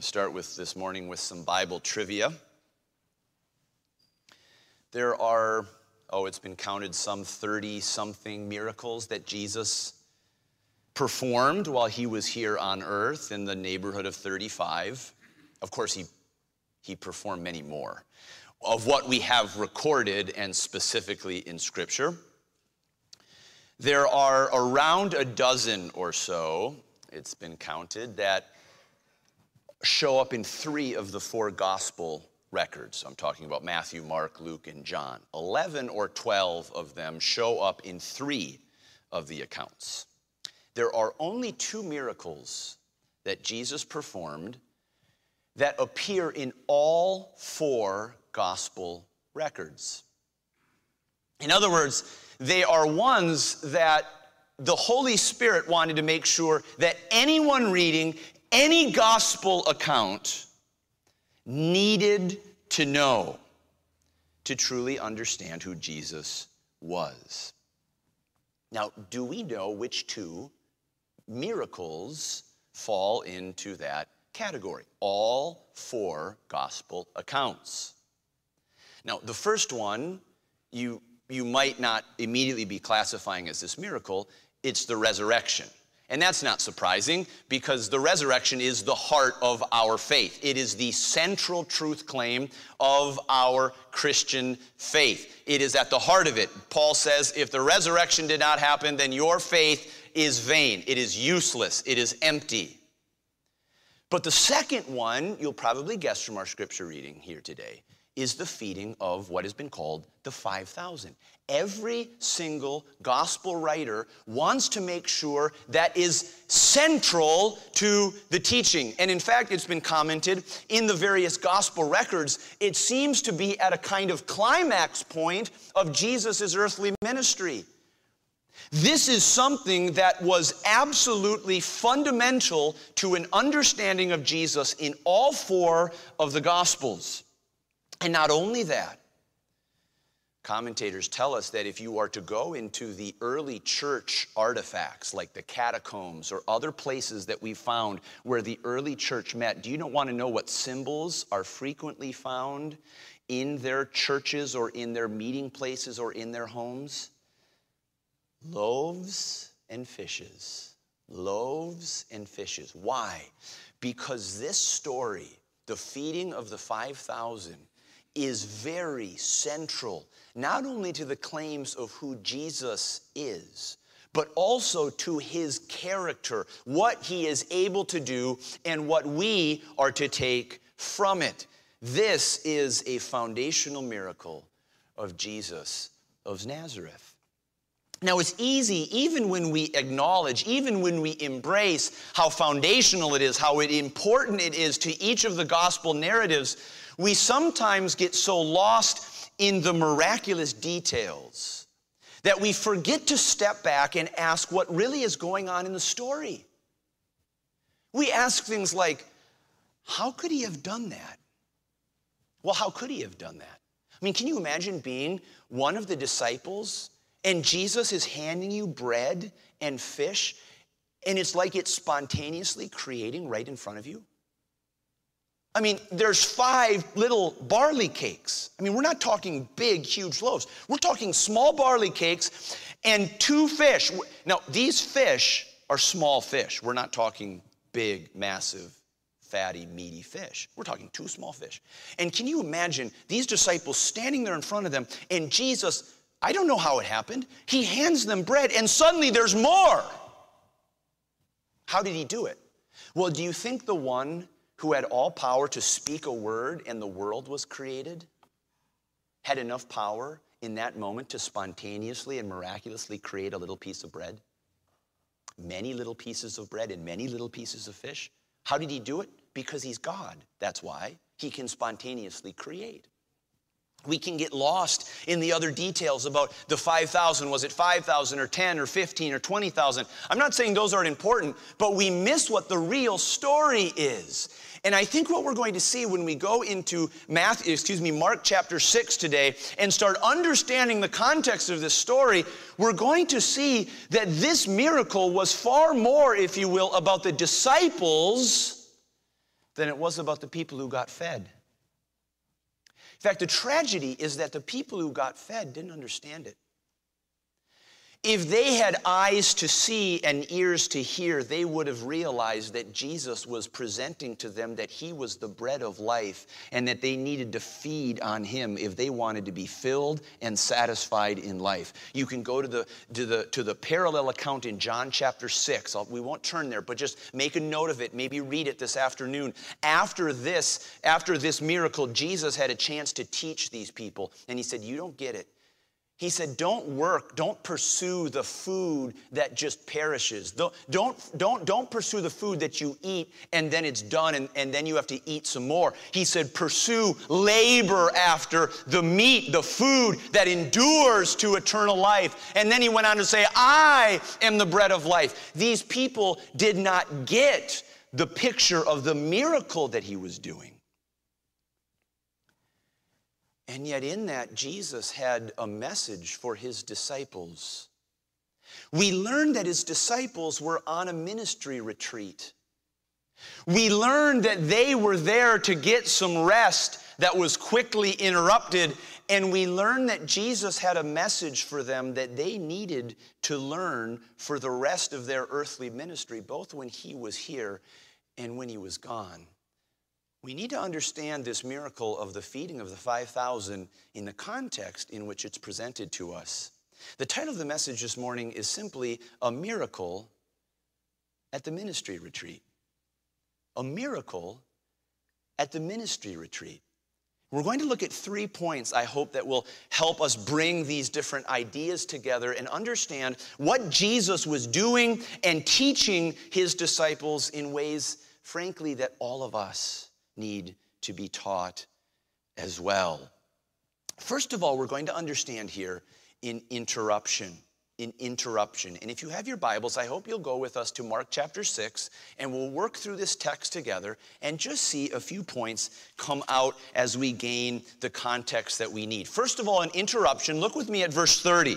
going to start with this morning with some Bible trivia. There are, oh, it's been counted some 30 something miracles that Jesus performed while he was here on earth in the neighborhood of 35. Of course, he, he performed many more of what we have recorded and specifically in Scripture. There are around a dozen or so, it's been counted, that show up in three of the four gospel records. I'm talking about Matthew, Mark, Luke, and John. 11 or 12 of them show up in three of the accounts. There are only two miracles that Jesus performed that appear in all four gospel records. In other words, they are ones that the Holy Spirit wanted to make sure that anyone reading any gospel account needed to know to truly understand who Jesus was. Now, do we know which two miracles fall into that category? All four gospel accounts. Now, the first one you, you might not immediately be classifying as this miracle, it's the resurrection. And that's not surprising because the resurrection is the heart of our faith. It is the central truth claim of our Christian faith. It is at the heart of it. Paul says, if the resurrection did not happen, then your faith is vain, it is useless, it is empty. But the second one, you'll probably guess from our scripture reading here today, is the feeding of what has been called the 5,000. Every single gospel writer wants to make sure that is central to the teaching. And in fact, it's been commented in the various gospel records, it seems to be at a kind of climax point of Jesus' earthly ministry. This is something that was absolutely fundamental to an understanding of Jesus in all four of the Gospels. And not only that, commentators tell us that if you are to go into the early church artifacts like the catacombs or other places that we found where the early church met, do you not want to know what symbols are frequently found in their churches or in their meeting places or in their homes? Loaves and fishes. Loaves and fishes. Why? Because this story, the feeding of the 5,000, is very central, not only to the claims of who Jesus is, but also to his character, what he is able to do, and what we are to take from it. This is a foundational miracle of Jesus of Nazareth. Now, it's easy, even when we acknowledge, even when we embrace how foundational it is, how important it is to each of the gospel narratives, we sometimes get so lost in the miraculous details that we forget to step back and ask what really is going on in the story. We ask things like, how could he have done that? Well, how could he have done that? I mean, can you imagine being one of the disciples and Jesus is handing you bread and fish, and it's like it's spontaneously creating right in front of you. I mean, there's five little barley cakes. I mean, we're not talking big, huge loaves. We're talking small barley cakes and two fish. Now, these fish are small fish. We're not talking big, massive, fatty, meaty fish. We're talking two small fish. And can you imagine these disciples standing there in front of them and Jesus I don't know how it happened. He hands them bread, and suddenly there's more. How did he do it? Well, do you think the one who had all power to speak a word and the world was created had enough power in that moment to spontaneously and miraculously create a little piece of bread? Many little pieces of bread and many little pieces of fish. How did he do it? Because he's God. That's why he can spontaneously create. We can get lost in the other details about the 5,000. Was it 5,000 or 10 or 15 or 20,000? I'm not saying those aren't important, but we miss what the real story is. And I think what we're going to see when we go into Matthew, excuse me, Mark chapter 6 today and start understanding the context of this story, we're going to see that this miracle was far more, if you will, about the disciples than it was about the people who got fed. In fact, the tragedy is that the people who got fed didn't understand it. If they had eyes to see and ears to hear, they would have realized that Jesus was presenting to them that he was the bread of life and that they needed to feed on him if they wanted to be filled and satisfied in life. You can go to the, to the, to the parallel account in John chapter 6. I'll, we won't turn there, but just make a note of it. Maybe read it this afternoon. After this, after this miracle, Jesus had a chance to teach these people, and he said, You don't get it. He said, Don't work, don't pursue the food that just perishes. Don't, don't, don't, pursue the food that you eat and then it's done and, and then you have to eat some more. He said, Pursue labor after the meat, the food that endures to eternal life. And then he went on to say, I am the bread of life. These people did not get the picture of the miracle that he was doing. And yet, in that, Jesus had a message for his disciples. We learned that his disciples were on a ministry retreat. We learned that they were there to get some rest that was quickly interrupted. And we learned that Jesus had a message for them that they needed to learn for the rest of their earthly ministry, both when he was here and when he was gone. We need to understand this miracle of the feeding of the 5,000 in the context in which it's presented to us. The title of the message this morning is simply A Miracle at the Ministry Retreat. A Miracle at the Ministry Retreat. We're going to look at three points, I hope, that will help us bring these different ideas together and understand what Jesus was doing and teaching his disciples in ways, frankly, that all of us need to be taught as well. First of all, we're going to understand here in interruption. In interruption. And if you have your Bibles, I hope you'll go with us to Mark chapter 6 and we'll work through this text together and just see a few points come out as we gain the context that we need. First of all, an interruption. Look with me at verse 30.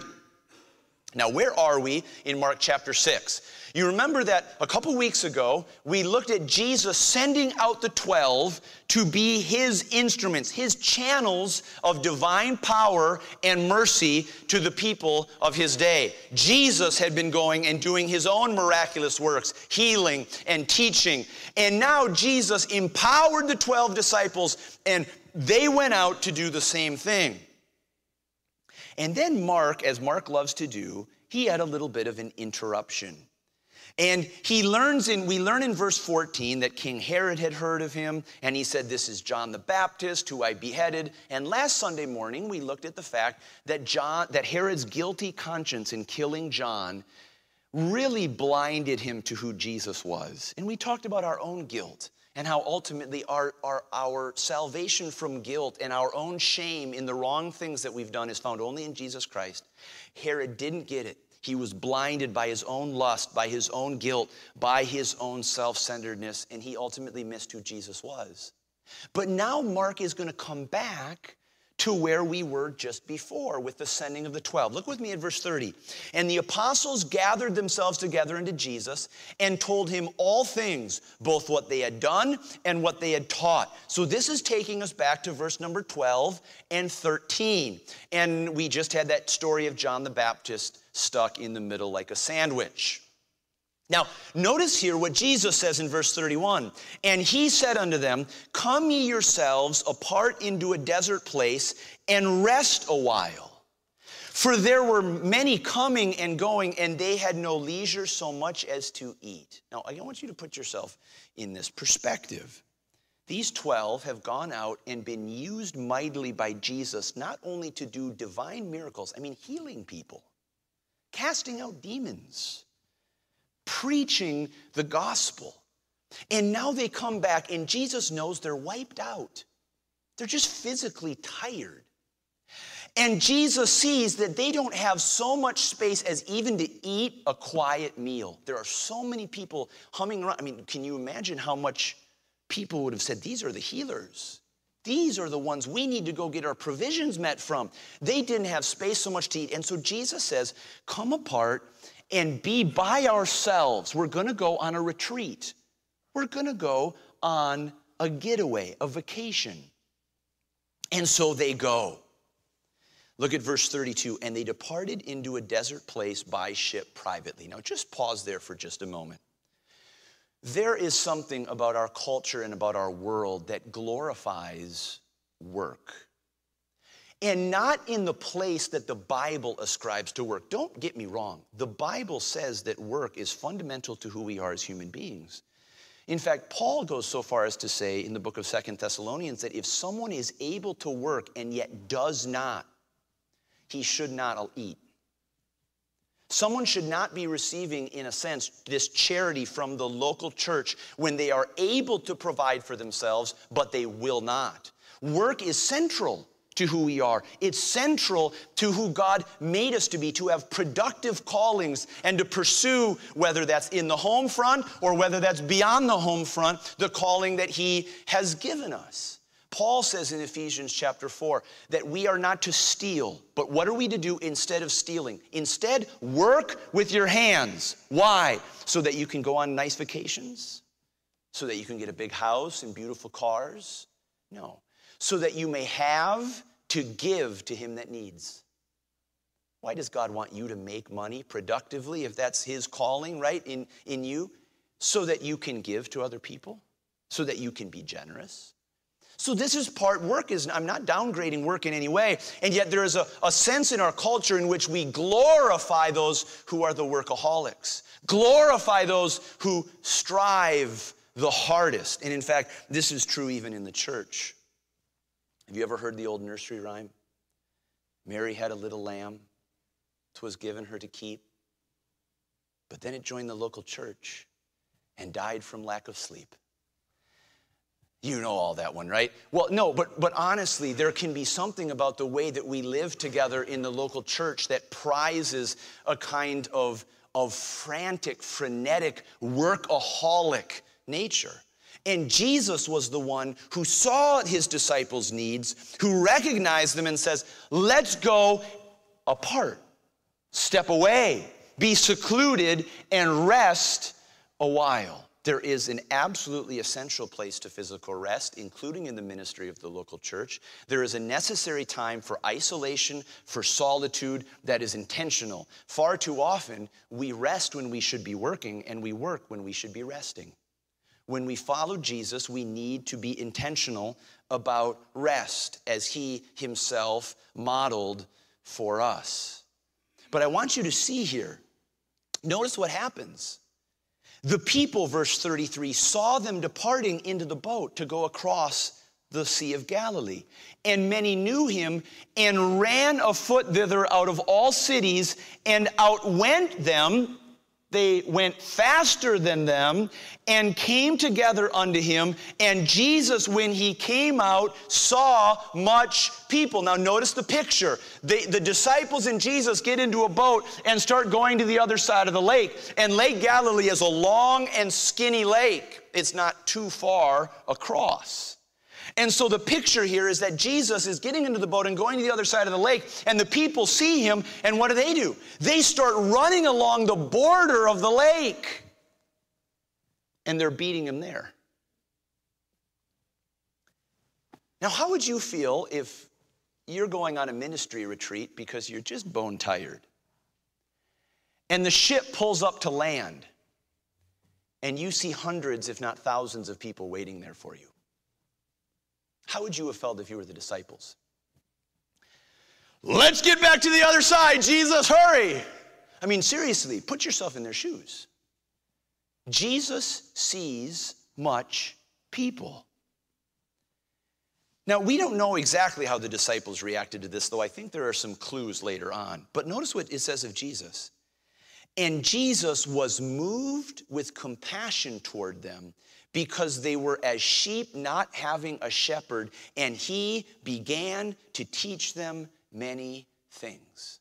Now, where are we in Mark chapter 6? You remember that a couple weeks ago, we looked at Jesus sending out the 12 to be his instruments, his channels of divine power and mercy to the people of his day. Jesus had been going and doing his own miraculous works, healing and teaching. And now Jesus empowered the 12 disciples, and they went out to do the same thing. And then Mark, as Mark loves to do, he had a little bit of an interruption. And he learns in, we learn in verse 14 that King Herod had heard of him, and he said, This is John the Baptist, who I beheaded. And last Sunday morning, we looked at the fact that John, that Herod's guilty conscience in killing John really blinded him to who Jesus was. And we talked about our own guilt and how ultimately our, our, our salvation from guilt and our own shame in the wrong things that we've done is found only in Jesus Christ. Herod didn't get it. He was blinded by his own lust, by his own guilt, by his own self centeredness, and he ultimately missed who Jesus was. But now Mark is going to come back to where we were just before with the sending of the 12. Look with me at verse 30. And the apostles gathered themselves together unto Jesus and told him all things, both what they had done and what they had taught. So this is taking us back to verse number 12 and 13. And we just had that story of John the Baptist stuck in the middle like a sandwich. Now, notice here what Jesus says in verse 31 And he said unto them, Come ye yourselves apart into a desert place and rest a while. For there were many coming and going, and they had no leisure so much as to eat. Now, I want you to put yourself in this perspective. These 12 have gone out and been used mightily by Jesus, not only to do divine miracles, I mean, healing people, casting out demons preaching the gospel. And now they come back, and Jesus knows they're wiped out. They're just physically tired. And Jesus sees that they don't have so much space as even to eat a quiet meal. There are so many people humming around. I mean, can you imagine how much people would have said, These are the healers? These are the ones we need to go get our provisions met from. They didn't have space so much to eat. And so Jesus says, Come apart and be by ourselves. We're going to go on a retreat. We're going to go on a getaway, a vacation. And so they go. Look at verse 32 and they departed into a desert place by ship privately. Now, just pause there for just a moment. There is something about our culture and about our world that glorifies work. And not in the place that the Bible ascribes to work. Don't get me wrong. The Bible says that work is fundamental to who we are as human beings. In fact, Paul goes so far as to say in the book of Second Thessalonians that if someone is able to work and yet does not, he should not eat. Someone should not be receiving, in a sense, this charity from the local church when they are able to provide for themselves, but they will not. Work is central to who we are. It's central to who God made us to be, to have productive callings and to pursue, whether that's in the home front or whether that's beyond the home front, the calling that He has given us. Paul says in Ephesians chapter 4 that we are not to steal, but what are we to do instead of stealing? Instead, work with your hands. Why? So that you can go on nice vacations? So that you can get a big house and beautiful cars? No. So that you may have to give to him that needs. Why does God want you to make money productively if that's his calling, right, in, in you? So that you can give to other people? So that you can be generous? So this is part work is I'm not downgrading work in any way, and yet there is a, a sense in our culture in which we glorify those who are the workaholics, glorify those who strive the hardest. And in fact, this is true even in the church. Have you ever heard the old nursery rhyme? Mary had a little lamb, 'twas given her to keep, but then it joined the local church and died from lack of sleep. You know all that one, right? Well, no, but, but honestly, there can be something about the way that we live together in the local church that prizes a kind of, of frantic, frenetic, workaholic nature. And Jesus was the one who saw his disciples' needs, who recognized them and says, Let's go apart, step away, be secluded, and rest a while. There is an absolutely essential place to physical rest, including in the ministry of the local church. There is a necessary time for isolation, for solitude that is intentional. Far too often, we rest when we should be working, and we work when we should be resting. When we follow Jesus, we need to be intentional about rest as he himself modeled for us. But I want you to see here, notice what happens. The people, verse 33, saw them departing into the boat to go across the Sea of Galilee. And many knew him and ran afoot thither out of all cities and outwent them they went faster than them and came together unto him. And Jesus, when he came out, saw much people. Now, notice the picture. The, the disciples and Jesus get into a boat and start going to the other side of the lake. And Lake Galilee is a long and skinny lake, it's not too far across. And so the picture here is that Jesus is getting into the boat and going to the other side of the lake, and the people see him, and what do they do? They start running along the border of the lake, and they're beating him there. Now, how would you feel if you're going on a ministry retreat because you're just bone tired? And the ship pulls up to land, and you see hundreds, if not thousands, of people waiting there for you. How would you have felt if you were the disciples? Let's get back to the other side, Jesus, hurry. I mean, seriously, put yourself in their shoes. Jesus sees much people. Now, we don't know exactly how the disciples reacted to this, though I think there are some clues later on. But notice what it says of Jesus. And Jesus was moved with compassion toward them because they were as sheep not having a shepherd, and he began to teach them many things.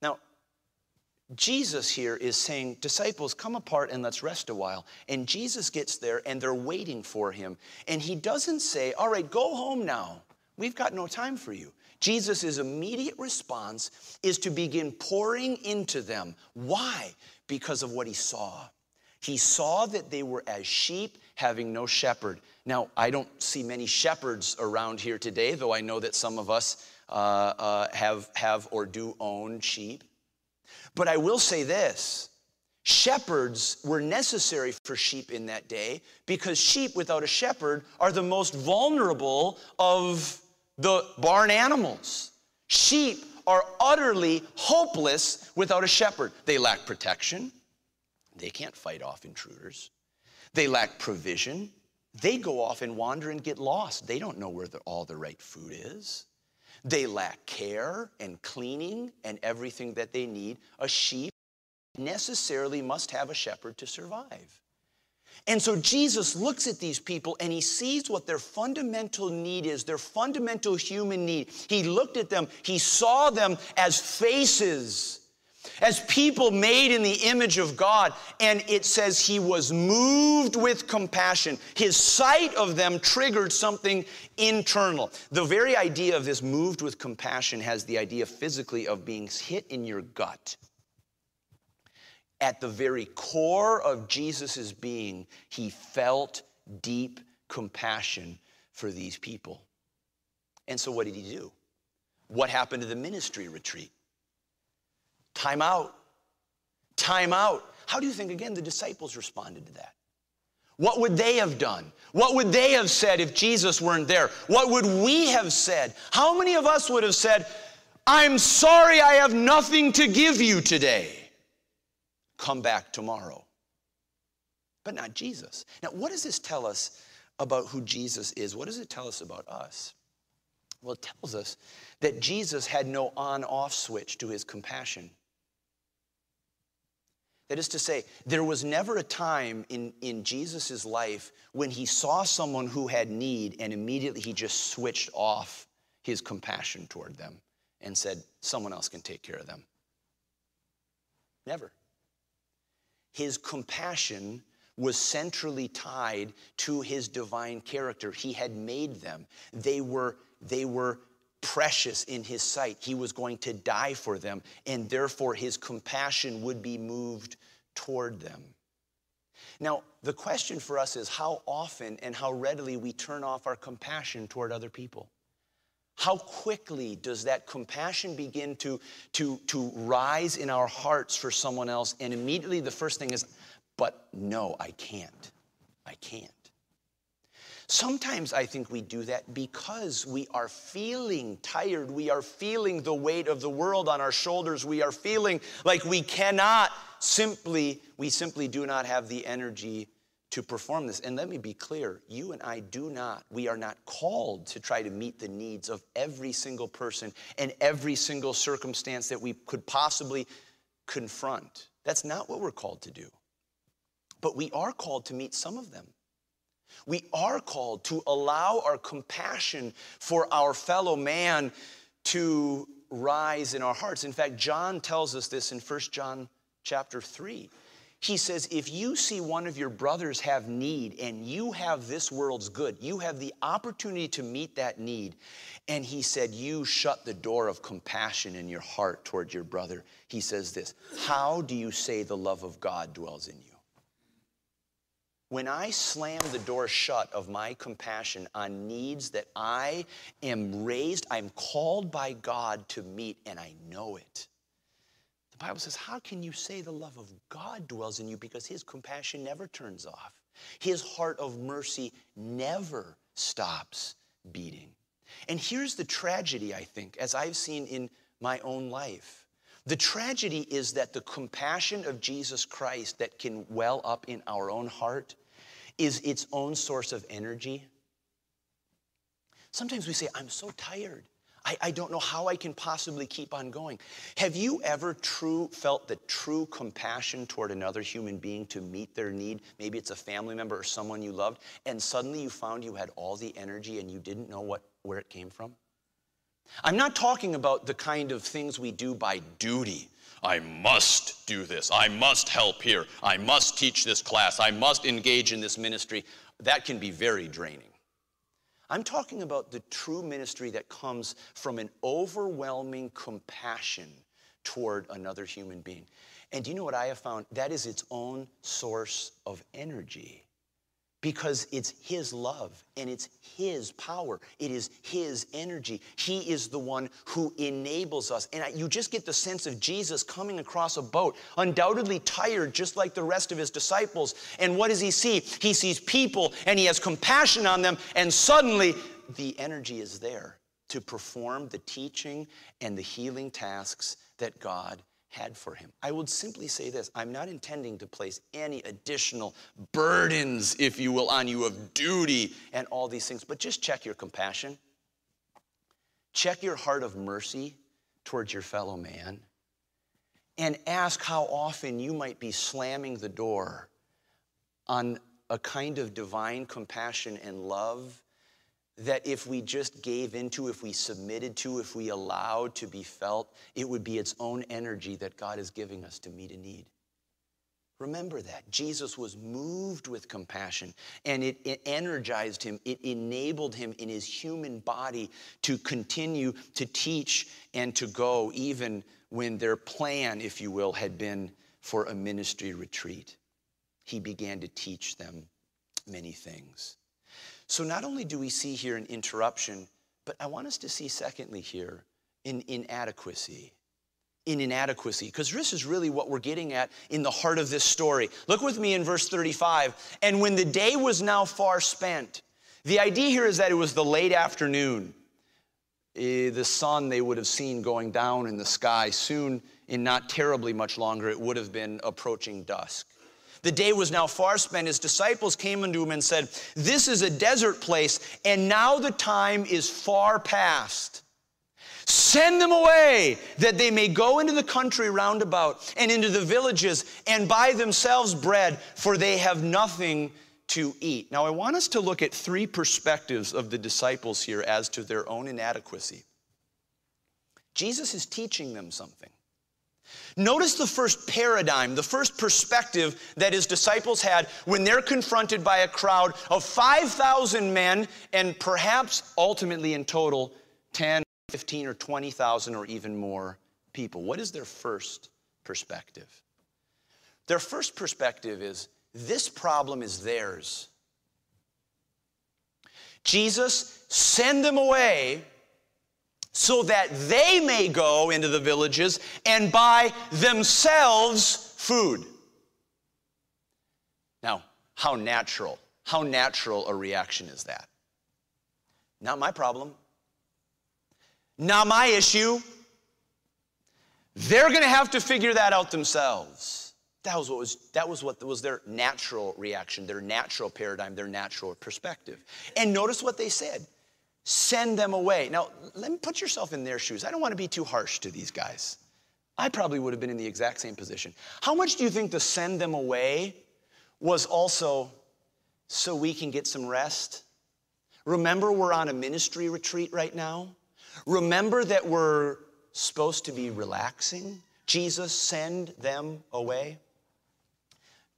Now, Jesus here is saying, Disciples, come apart and let's rest a while. And Jesus gets there and they're waiting for him. And he doesn't say, All right, go home now. We've got no time for you. Jesus' immediate response is to begin pouring into them. Why? Because of what he saw. He saw that they were as sheep having no shepherd. Now, I don't see many shepherds around here today, though I know that some of us uh, uh, have, have or do own sheep. But I will say this shepherds were necessary for sheep in that day because sheep without a shepherd are the most vulnerable of the barn animals. Sheep are utterly hopeless without a shepherd. They lack protection, they can't fight off intruders, they lack provision. They go off and wander and get lost. They don't know where the, all the right food is. They lack care and cleaning and everything that they need. A sheep necessarily must have a shepherd to survive. And so Jesus looks at these people and he sees what their fundamental need is, their fundamental human need. He looked at them, he saw them as faces, as people made in the image of God. And it says he was moved with compassion. His sight of them triggered something internal. The very idea of this moved with compassion has the idea physically of being hit in your gut at the very core of Jesus' being, he felt deep compassion for these people. And so, what did he do? What happened to the ministry retreat? Time out. Time out. How do you think, again, the disciples responded to that? What would they have done? What would they have said if Jesus weren't there? What would we have said? How many of us would have said, I'm sorry I have nothing to give you today? come back tomorrow. But not Jesus. Now, what does this tell us about who Jesus is? What does it tell us about us? Well, it tells us that Jesus had no on off switch to his compassion. That is to say, there was never a time in, in Jesus' life when he saw someone who had need and immediately he just switched off his compassion toward them and said, Someone else can take care of them. Never his compassion was centrally tied to his divine character. He had made them. They were, they were precious in his sight. He was going to die for them, and therefore his compassion would be moved toward them. Now, the question for us is how often and how readily we turn off our compassion toward other people. How quickly does that compassion begin to, to, to rise in our hearts for someone else? And immediately the first thing is, but no, I can't. I can't. Sometimes I think we do that because we are feeling tired. We are feeling the weight of the world on our shoulders. We are feeling like we cannot simply, we simply do not have the energy to perform this. And let me be clear you and I do not, we are not called to try to meet the needs of every single person and every single circumstance that we could possibly confront. That's not what we're called to do. But we are called to meet some of them. We are called to allow our compassion for our fellow man to rise in our hearts. In fact, John tells us this in 1 John chapter 3. He says, if you see one of your brothers have need and you have this world's good, you have the opportunity to meet that need. And he said, you shut the door of compassion in your heart toward your brother. He says this How do you say the love of God dwells in you? When I slam the door shut of my compassion on needs that I am raised, I'm called by God to meet, and I know it The Bible says, How can you say the love of God dwells in you? Because his compassion never turns off, his heart of mercy never stops beating. And here's the tragedy, I think, as I've seen in my own life. The tragedy is that the compassion of Jesus Christ that can well up in our own heart is its own source of energy. Sometimes we say, I'm so tired. I, I don't know how I can possibly keep on going. Have you ever true felt the true compassion toward another human being to meet their need? Maybe it's a family member or someone you loved, and suddenly you found you had all the energy and you didn't know what, where it came from? I'm not talking about the kind of things we do by duty. I must do this. I must help here. I must teach this class. I must engage in this ministry. That can be very draining. I'm talking about the true ministry that comes from an overwhelming compassion toward another human being. And do you know what I have found? That is its own source of energy. Because it's His love and it's His power. It is His energy. He is the one who enables us. And you just get the sense of Jesus coming across a boat, undoubtedly tired, just like the rest of His disciples. And what does He see? He sees people and He has compassion on them, and suddenly the energy is there to perform the teaching and the healing tasks that God had for him. I would simply say this I'm not intending to place any additional burdens, if you will, on you of duty and all these things, but just check your compassion. Check your heart of mercy towards your fellow man. And ask how often you might be slamming the door on a kind of divine compassion and love that if we just gave into, if we submitted to, if we allowed to be felt, it would be its own energy that God is giving us to meet a need. Remember that. Jesus was moved with compassion and it, it, energized him, it enabled him in his human body to continue to teach and to go, even when their plan, if you will, had been for a ministry retreat. He began to teach them many things. So not only do we see here an interruption, but I want us to see, secondly, here, an inadequacy. In inadequacy, because this is really what we're getting at in the heart of this story. Look with me in verse 35. And when the day was now far spent, the idea here is that it was the late afternoon. Eh, the sun they would have seen going down in the sky soon, in not terribly much longer, it would have been approaching dusk. The day was now far spent. His disciples came unto him and said, This is a desert place, and now the time is far past. Send them away that they may go into the country round about and into the villages and buy themselves bread, for they have nothing to eat. Now, I want us to look at three perspectives of the disciples here as to their own inadequacy. Jesus is teaching them something. Notice the first paradigm, the first perspective that his disciples had when they're confronted by a crowd of 5,000 men and perhaps ultimately in total 10, 15, or 20,000 or even more people. What is their first perspective? Their first perspective is this problem is theirs. Jesus, send them away so that they may go into the villages and buy themselves food. Now, how natural, how natural a reaction is that? Not my problem, not my issue. They're going to have to figure that out themselves. That was what was that was what was their natural reaction, their natural paradigm, their natural perspective. And notice what they said send them away. Now, let me put yourself in their shoes. I don't want to be too harsh to these guys. I probably would have been in the exact same position. How much do you think the send them away was also so we can get some rest? Remember, we're on a ministry retreat right now. Remember that we're supposed to be relaxing. Jesus, send them away.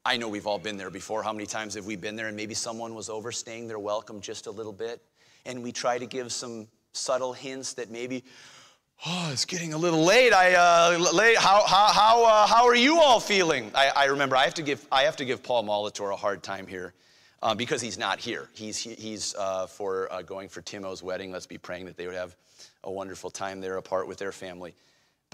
I know we've all been there before. How many times have we been there and maybe someone was overstaying their welcome just a little bit? And we try to give some subtle hints that maybe, oh, it's getting a little late. I, uh, late. How, how, how, uh, how are you all feeling? I, I, remember I have to give, I have to give Paul Molitor a hard time here. Uh, because he's not here. He's, he's uh, for uh, going for Timo's wedding. Let's be praying that they would have a wonderful time there apart with their family.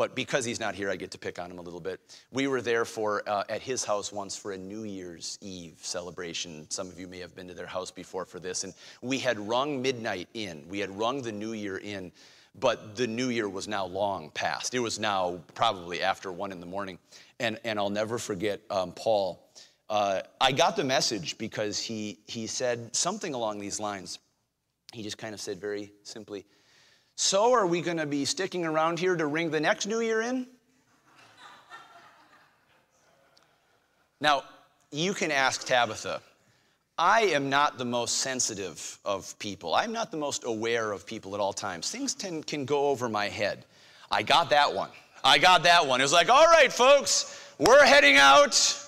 But because he's not here, I get to pick on him a little bit. We were there for uh, at his house once for a New Year's Eve celebration. Some of you may have been to their house before for this, and we had rung midnight in. We had rung the New Year in, but the New Year was now long past. It was now probably after one in the morning, and and I'll never forget um, Paul. Uh, I got the message because he he said something along these lines. He just kind of said very simply so, are we going to be sticking around here to ring the next new year in? Now, you can ask Tabitha. I am not the most sensitive of people. I'm not the most aware of people at all times. Things tend, can go over my head. I got that one. I got that one. It was like, all right, folks, we're heading out.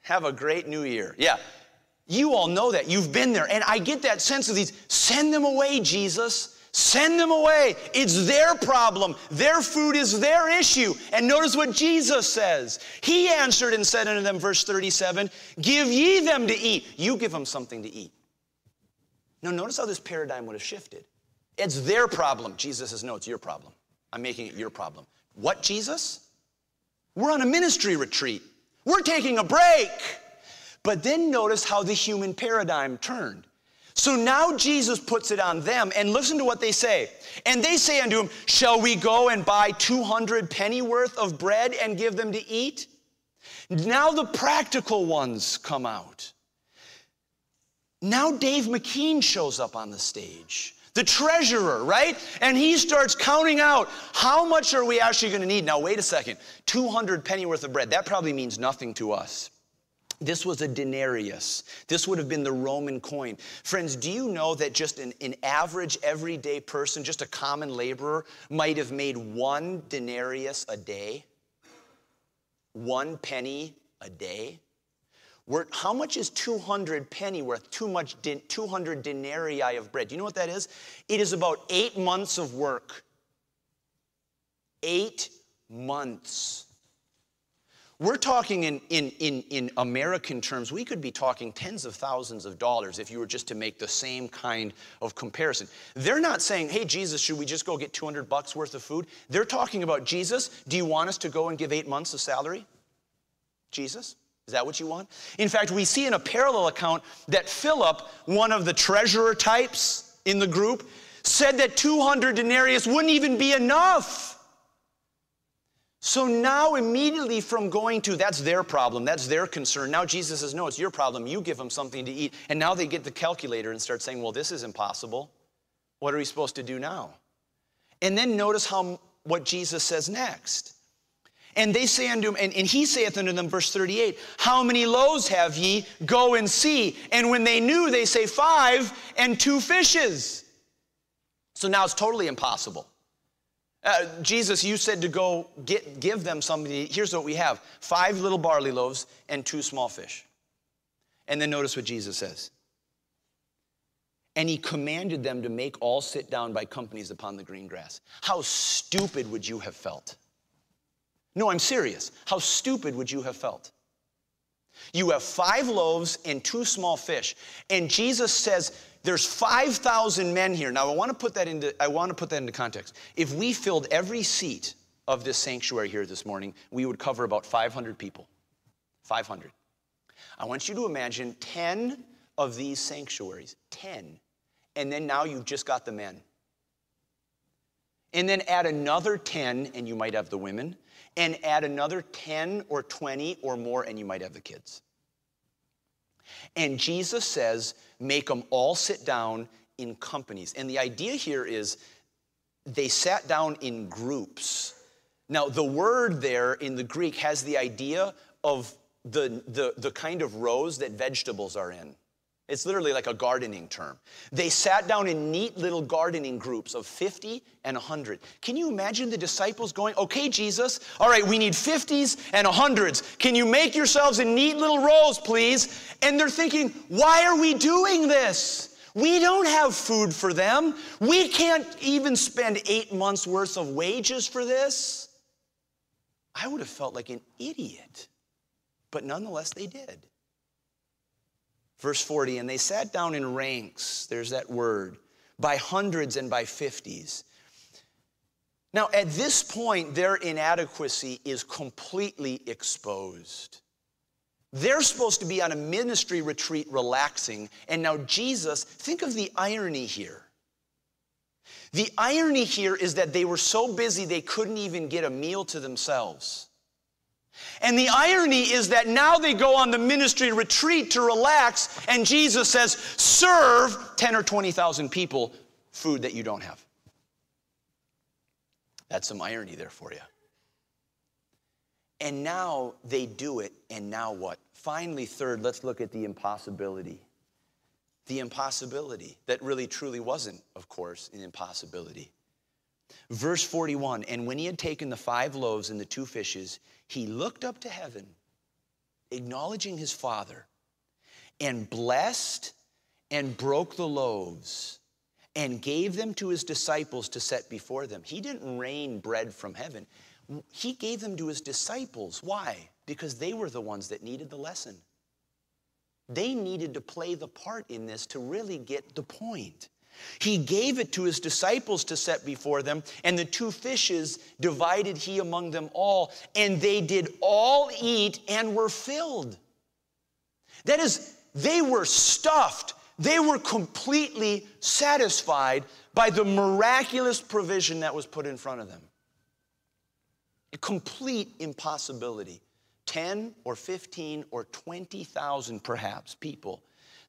Have a great new year. Yeah, you all know that. You've been there. And I get that sense of these send them away, Jesus. Send them away. It's their problem. Their food is their issue. And notice what Jesus says. He answered and said unto them, verse 37 Give ye them to eat. You give them something to eat. Now, notice how this paradigm would have shifted. It's their problem. Jesus says, No, it's your problem. I'm making it your problem. What, Jesus? We're on a ministry retreat. We're taking a break. But then notice how the human paradigm turned. So now Jesus puts it on them, and listen to what they say. And they say unto him, Shall we go and buy 200 penny worth of bread and give them to eat? Now the practical ones come out. Now Dave McKean shows up on the stage, the treasurer, right? And he starts counting out how much are we actually going to need? Now, wait a second 200 penny worth of bread, that probably means nothing to us. This was a denarius. This would have been the Roman coin. Friends, do you know that just an, an, average, everyday person, just a common laborer, might have made one denarius a day? One penny a day? We're, how much is 200 penny worth? Too much, 200 denarii of bread. Do you know what that is? It is about eight months of work. Eight months. We're talking in, in, in, in American terms, we could be talking tens of thousands of dollars if you were just to make the same kind of comparison. They're not saying, hey, Jesus, should we just go get 200 bucks worth of food? They're talking about, Jesus, do you want us to go and give eight months of salary? Jesus? Is that what you want? In fact, we see in a parallel account that Philip, one of the treasurer types in the group, said that 200 denarius wouldn't even be enough. So now, immediately from going to that's their problem, that's their concern, now Jesus says, No, it's your problem. You give them something to eat. And now they get the calculator and start saying, Well, this is impossible. What are we supposed to do now? And then notice how what Jesus says next. And they say unto him, and, and he saith unto them, verse 38, How many loaves have ye? Go and see. And when they knew, they say, Five and two fishes. So now it's totally impossible. Uh, Jesus, you said to go get, give them something. Here's what we have five little barley loaves and two small fish. And then notice what Jesus says. And he commanded them to make all sit down by companies upon the green grass. How stupid would you have felt? No, I'm serious. How stupid would you have felt? You have five loaves and two small fish. And Jesus says, there's 5,000 men here. Now I want to put that into I want to put that into context. If we filled every seat of this sanctuary here this morning, we would cover about 500 people. 500. I want you to imagine 10 of these sanctuaries, 10. And then now you've just got the men. And then add another 10 and you might have the women, and add another 10 or 20 or more and you might have the kids. And Jesus says, make them all sit down in companies. And the idea here is they sat down in groups. Now, the word there in the Greek has the idea of the, the, the kind of rows that vegetables are in. It's literally like a gardening term. They sat down in neat little gardening groups of 50 and 100. Can you imagine the disciples going, okay, Jesus, all right, we need 50s and 100s. Can you make yourselves in neat little rows, please? And they're thinking, why are we doing this? We don't have food for them. We can't even spend eight months' worth of wages for this. I would have felt like an idiot. But nonetheless, they did. Verse 40, and they sat down in ranks, there's that word, by hundreds and by fifties. Now, at this point, their inadequacy is completely exposed. They're supposed to be on a ministry retreat relaxing, and now Jesus, think of the irony here. The irony here is that they were so busy they couldn't even get a meal to themselves. And the irony is that now they go on the ministry retreat to relax, and Jesus says, Serve 10 or 20,000 people food that you don't have. That's some irony there for you. And now they do it, and now what? Finally, third, let's look at the impossibility. The impossibility that really truly wasn't, of course, an impossibility. Verse 41 And when he had taken the five loaves and the two fishes, he looked up to heaven, acknowledging his Father, and blessed and broke the loaves and gave them to his disciples to set before them. He didn't rain bread from heaven. He gave them to his disciples. Why? Because they were the ones that needed the lesson. They needed to play the part in this to really get the point. He gave it to his disciples to set before them, and the two fishes divided he among them all, and they did all eat and were filled. That is, they were stuffed, they were completely satisfied by the miraculous provision that was put in front of them. A complete impossibility. 10 or 15 or 20,000 perhaps people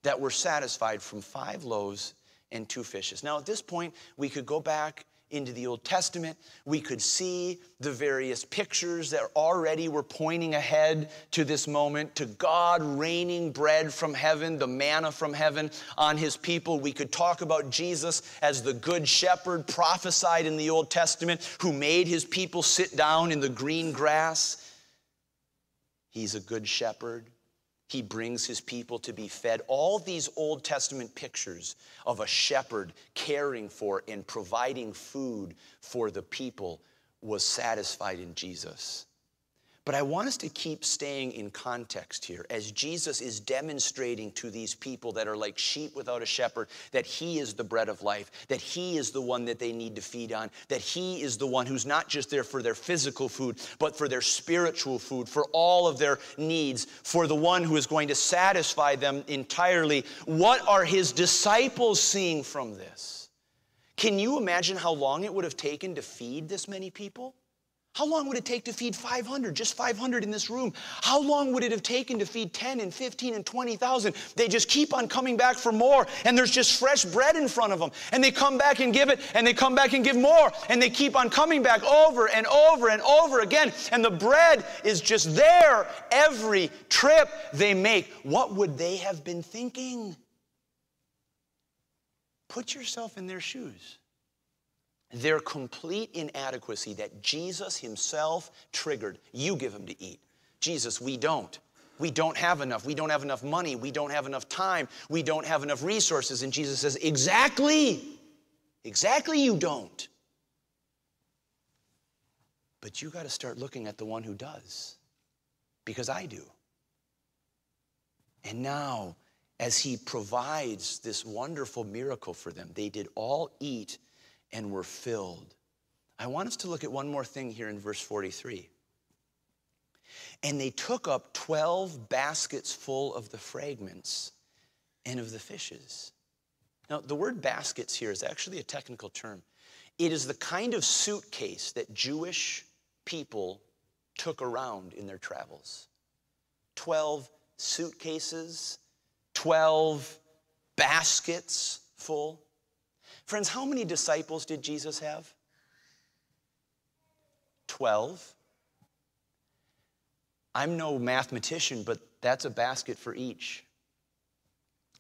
that were satisfied from five loaves and two fishes. Now, at this point, we could go back into the Old Testament. We could see the various pictures that already were pointing ahead to this moment, to God raining bread from heaven, the manna from heaven on his people. We could talk about Jesus as the good shepherd prophesied in the Old Testament, who made his people sit down in the green grass. He's a good shepherd. He brings his people to be fed. All these Old Testament pictures of a shepherd caring for and providing food for the people was satisfied in Jesus. But I want us to keep staying in context here as Jesus is demonstrating to these people that are like sheep without a shepherd that He is the bread of life, that He is the one that they need to feed on, that He is the one who's not just there for their physical food, but for their spiritual food, for all of their needs, for the one who is going to satisfy them entirely. What are His disciples seeing from this? Can you imagine how long it would have taken to feed this many people? How long would it take to feed 500, just 500 in this room? How long would it have taken to feed 10 and 15 and 20,000? They just keep on coming back for more, and there's just fresh bread in front of them. And they come back and give it, and they come back and give more, and they keep on coming back over and over and over again. And the bread is just there every trip they make. What would they have been thinking? Put yourself in their shoes their complete inadequacy that Jesus himself triggered. You give them to eat. Jesus, we don't. We don't have enough. We don't have enough money. We don't have enough time. We don't have enough resources. And Jesus says, Exactly. Exactly, you don't. But you got to start looking at the one who does, because I do. And now, as he provides this wonderful miracle for them, they did all eat and were filled. I want us to look at one more thing here in verse 43. And they took up 12 baskets full of the fragments and of the fishes. Now, the word baskets here is actually a technical term. It is the kind of suitcase that Jewish people took around in their travels 12 suitcases, 12 baskets full. Friends, how many disciples did Jesus have? Twelve. I'm no mathematician, but that's a basket for each.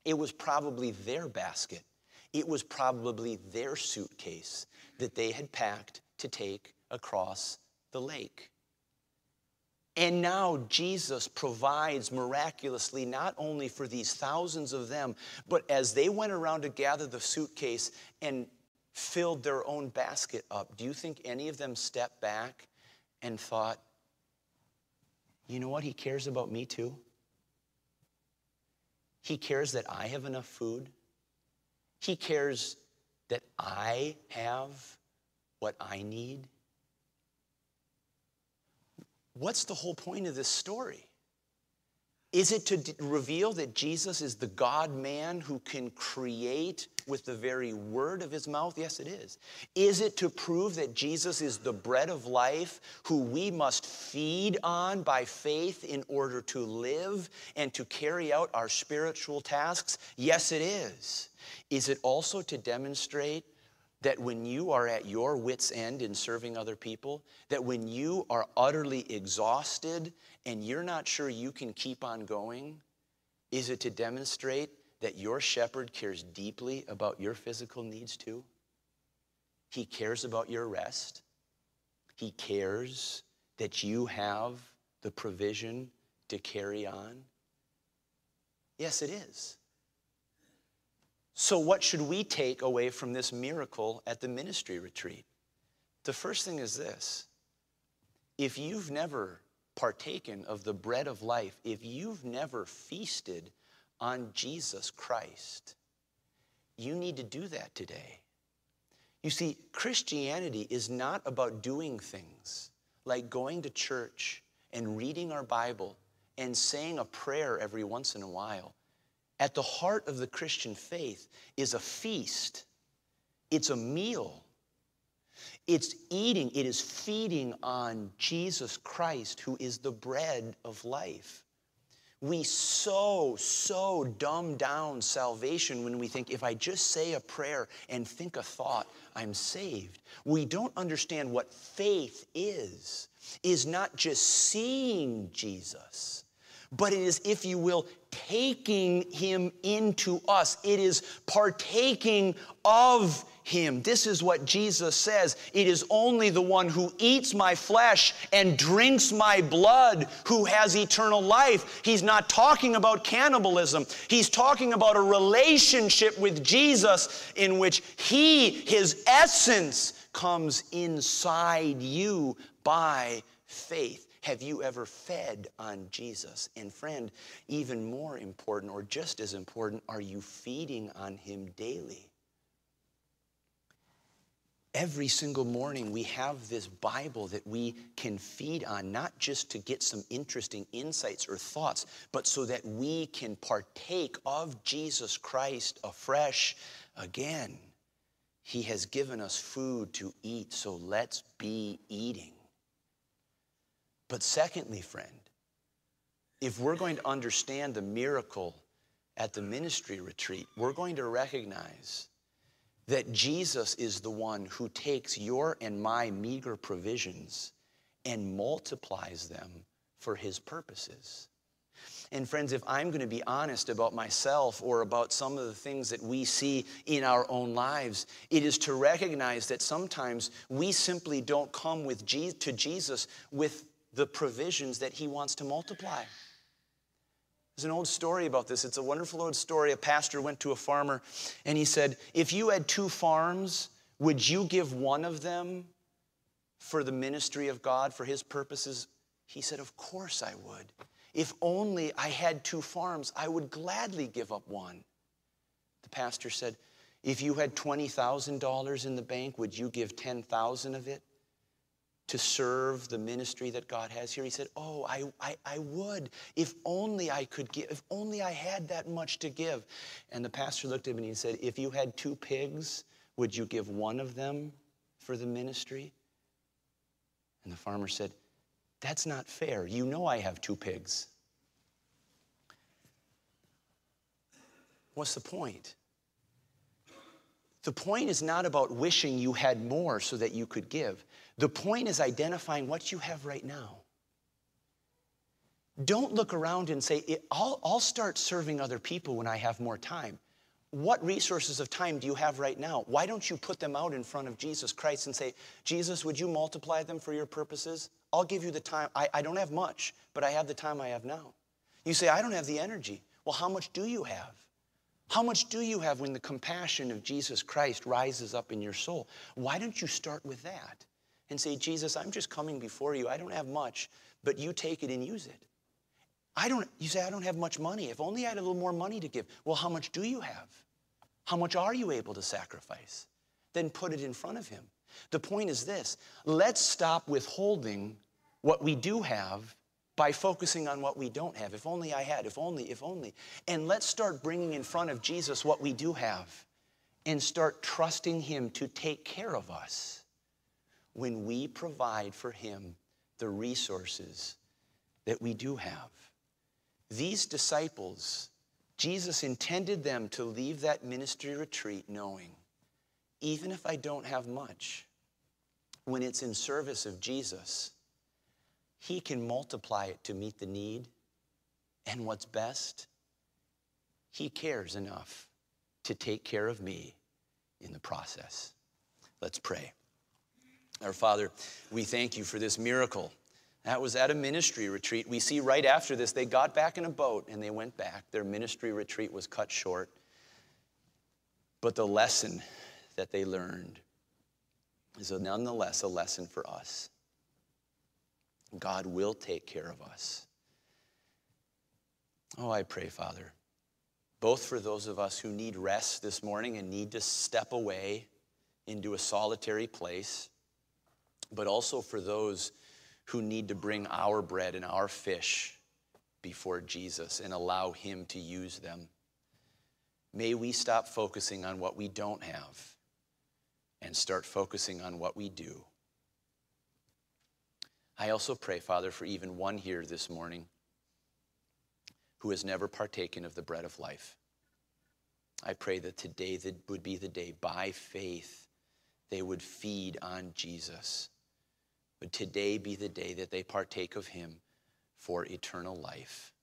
It was probably their basket. It was probably their suitcase that they had packed to take across the lake. And now Jesus provides miraculously not only for these thousands of them, but as they went around to gather the suitcase and filled their own basket up, do you think any of them stepped back and thought, you know what? He cares about me too. He cares that I have enough food. He cares that I have what I need. What's the whole point of this story? Is it to d- reveal that Jesus is the God man who can create with the very word of his mouth? Yes, it is. Is it to prove that Jesus is the bread of life who we must feed on by faith in order to live and to carry out our spiritual tasks? Yes, it is. Is it also to demonstrate that when you are at your wits' end in serving other people, that when you are utterly exhausted and you're not sure you can keep on going, is it to demonstrate that your shepherd cares deeply about your physical needs too? He cares about your rest. He cares that you have the provision to carry on. Yes, it is. So, what should we take away from this miracle at the ministry retreat? The first thing is this if you've never partaken of the bread of life, if you've never feasted on Jesus Christ, you need to do that today. You see, Christianity is not about doing things like going to church and reading our Bible and saying a prayer every once in a while. At the heart of the Christian faith is a feast, it's a meal. It's eating, it is feeding on Jesus Christ, who is the bread of life. We so, so dumb down salvation when we think if I just say a prayer and think a thought, I'm saved. We don't understand what faith is. Is not just seeing Jesus, but it is, if you will, taking him into us. It is partaking of him. This is what Jesus says. It is only the one who eats my flesh and drinks my blood who has eternal life. He's not talking about cannibalism. He's talking about a relationship with Jesus in which he, his essence, comes inside you by faith. Have you ever fed on Jesus? And friend, even more important or just as important, are you feeding on him daily? Every single morning, we have this Bible that we can feed on, not just to get some interesting insights or thoughts, but so that we can partake of Jesus Christ afresh again. He has given us food to eat, so let's be eating. But secondly, friend, if we're going to understand the miracle at the ministry retreat, we're going to recognize that Jesus is the one who takes your and my meager provisions and multiplies them for his purposes. And friends, if I'm going to be honest about myself or about some of the things that we see in our own lives, it is to recognize that sometimes we simply don't come with Je- to Jesus with the provisions that he wants to multiply. There's an old story about this. It's a wonderful old story. A pastor went to a farmer and he said, If you had two farms, would you give one of them for the ministry of God, for his purposes? He said, Of course I would. If only I had two farms, I would gladly give up one. The pastor said, If you had $20,000 in the bank, would you give 10,000 of it? To serve the ministry that God has here? He said, Oh, I, I, I, would. If only I could give, if only I had that much to give. And the pastor looked at him and he said, If you had two pigs, would you give one of them for the ministry? And the farmer said, That's not fair. You know I have two pigs. What's the point? The point is not about wishing you had more so that you could give. The point is identifying what you have right now. Don't look around and say, I'll, I'll start serving other people when I have more time. What resources of time do you have right now? Why don't you put them out in front of Jesus Christ and say, Jesus, would you multiply them for your purposes? I'll give you the time. I, I don't have much, but I have the time I have now. You say, I don't have the energy. Well, how much do you have? How much do you have when the compassion of Jesus Christ rises up in your soul? Why don't you start with that and say, Jesus, I'm just coming before you. I don't have much, but you take it and use it. I don't, you say, I don't have much money. If only I had a little more money to give. Well, how much do you have? How much are you able to sacrifice? Then put it in front of him. The point is this let's stop withholding what we do have by focusing on what we don't have. If only I had, if only, if only. And let's start bringing in front of Jesus what we do have and start trusting Him to take care of us when we provide for Him the resources that we do have. These disciples, Jesus intended them to leave that ministry retreat knowing, even if I don't have much, when it's in service of Jesus, he can multiply it to meet the need. And what's best, He cares enough to take care of me in the process. Let's pray. Our Father, we thank you for this miracle. That was at a ministry retreat. We see right after this, they got back in a boat and they went back. Their ministry retreat was cut short. But the lesson that they learned is nonetheless a lesson for us. God will take care of us. Oh, I pray, Father, both for those of us who need rest this morning and need to step away into a solitary place, but also for those who need to bring our bread and our fish before Jesus and allow Him to use them. May we stop focusing on what we don't have and start focusing on what we do. I also pray, Father, for even one here this morning who has never partaken of the bread of life. I pray that today that would be the day by faith they would feed on Jesus. Would today be the day that they partake of him for eternal life?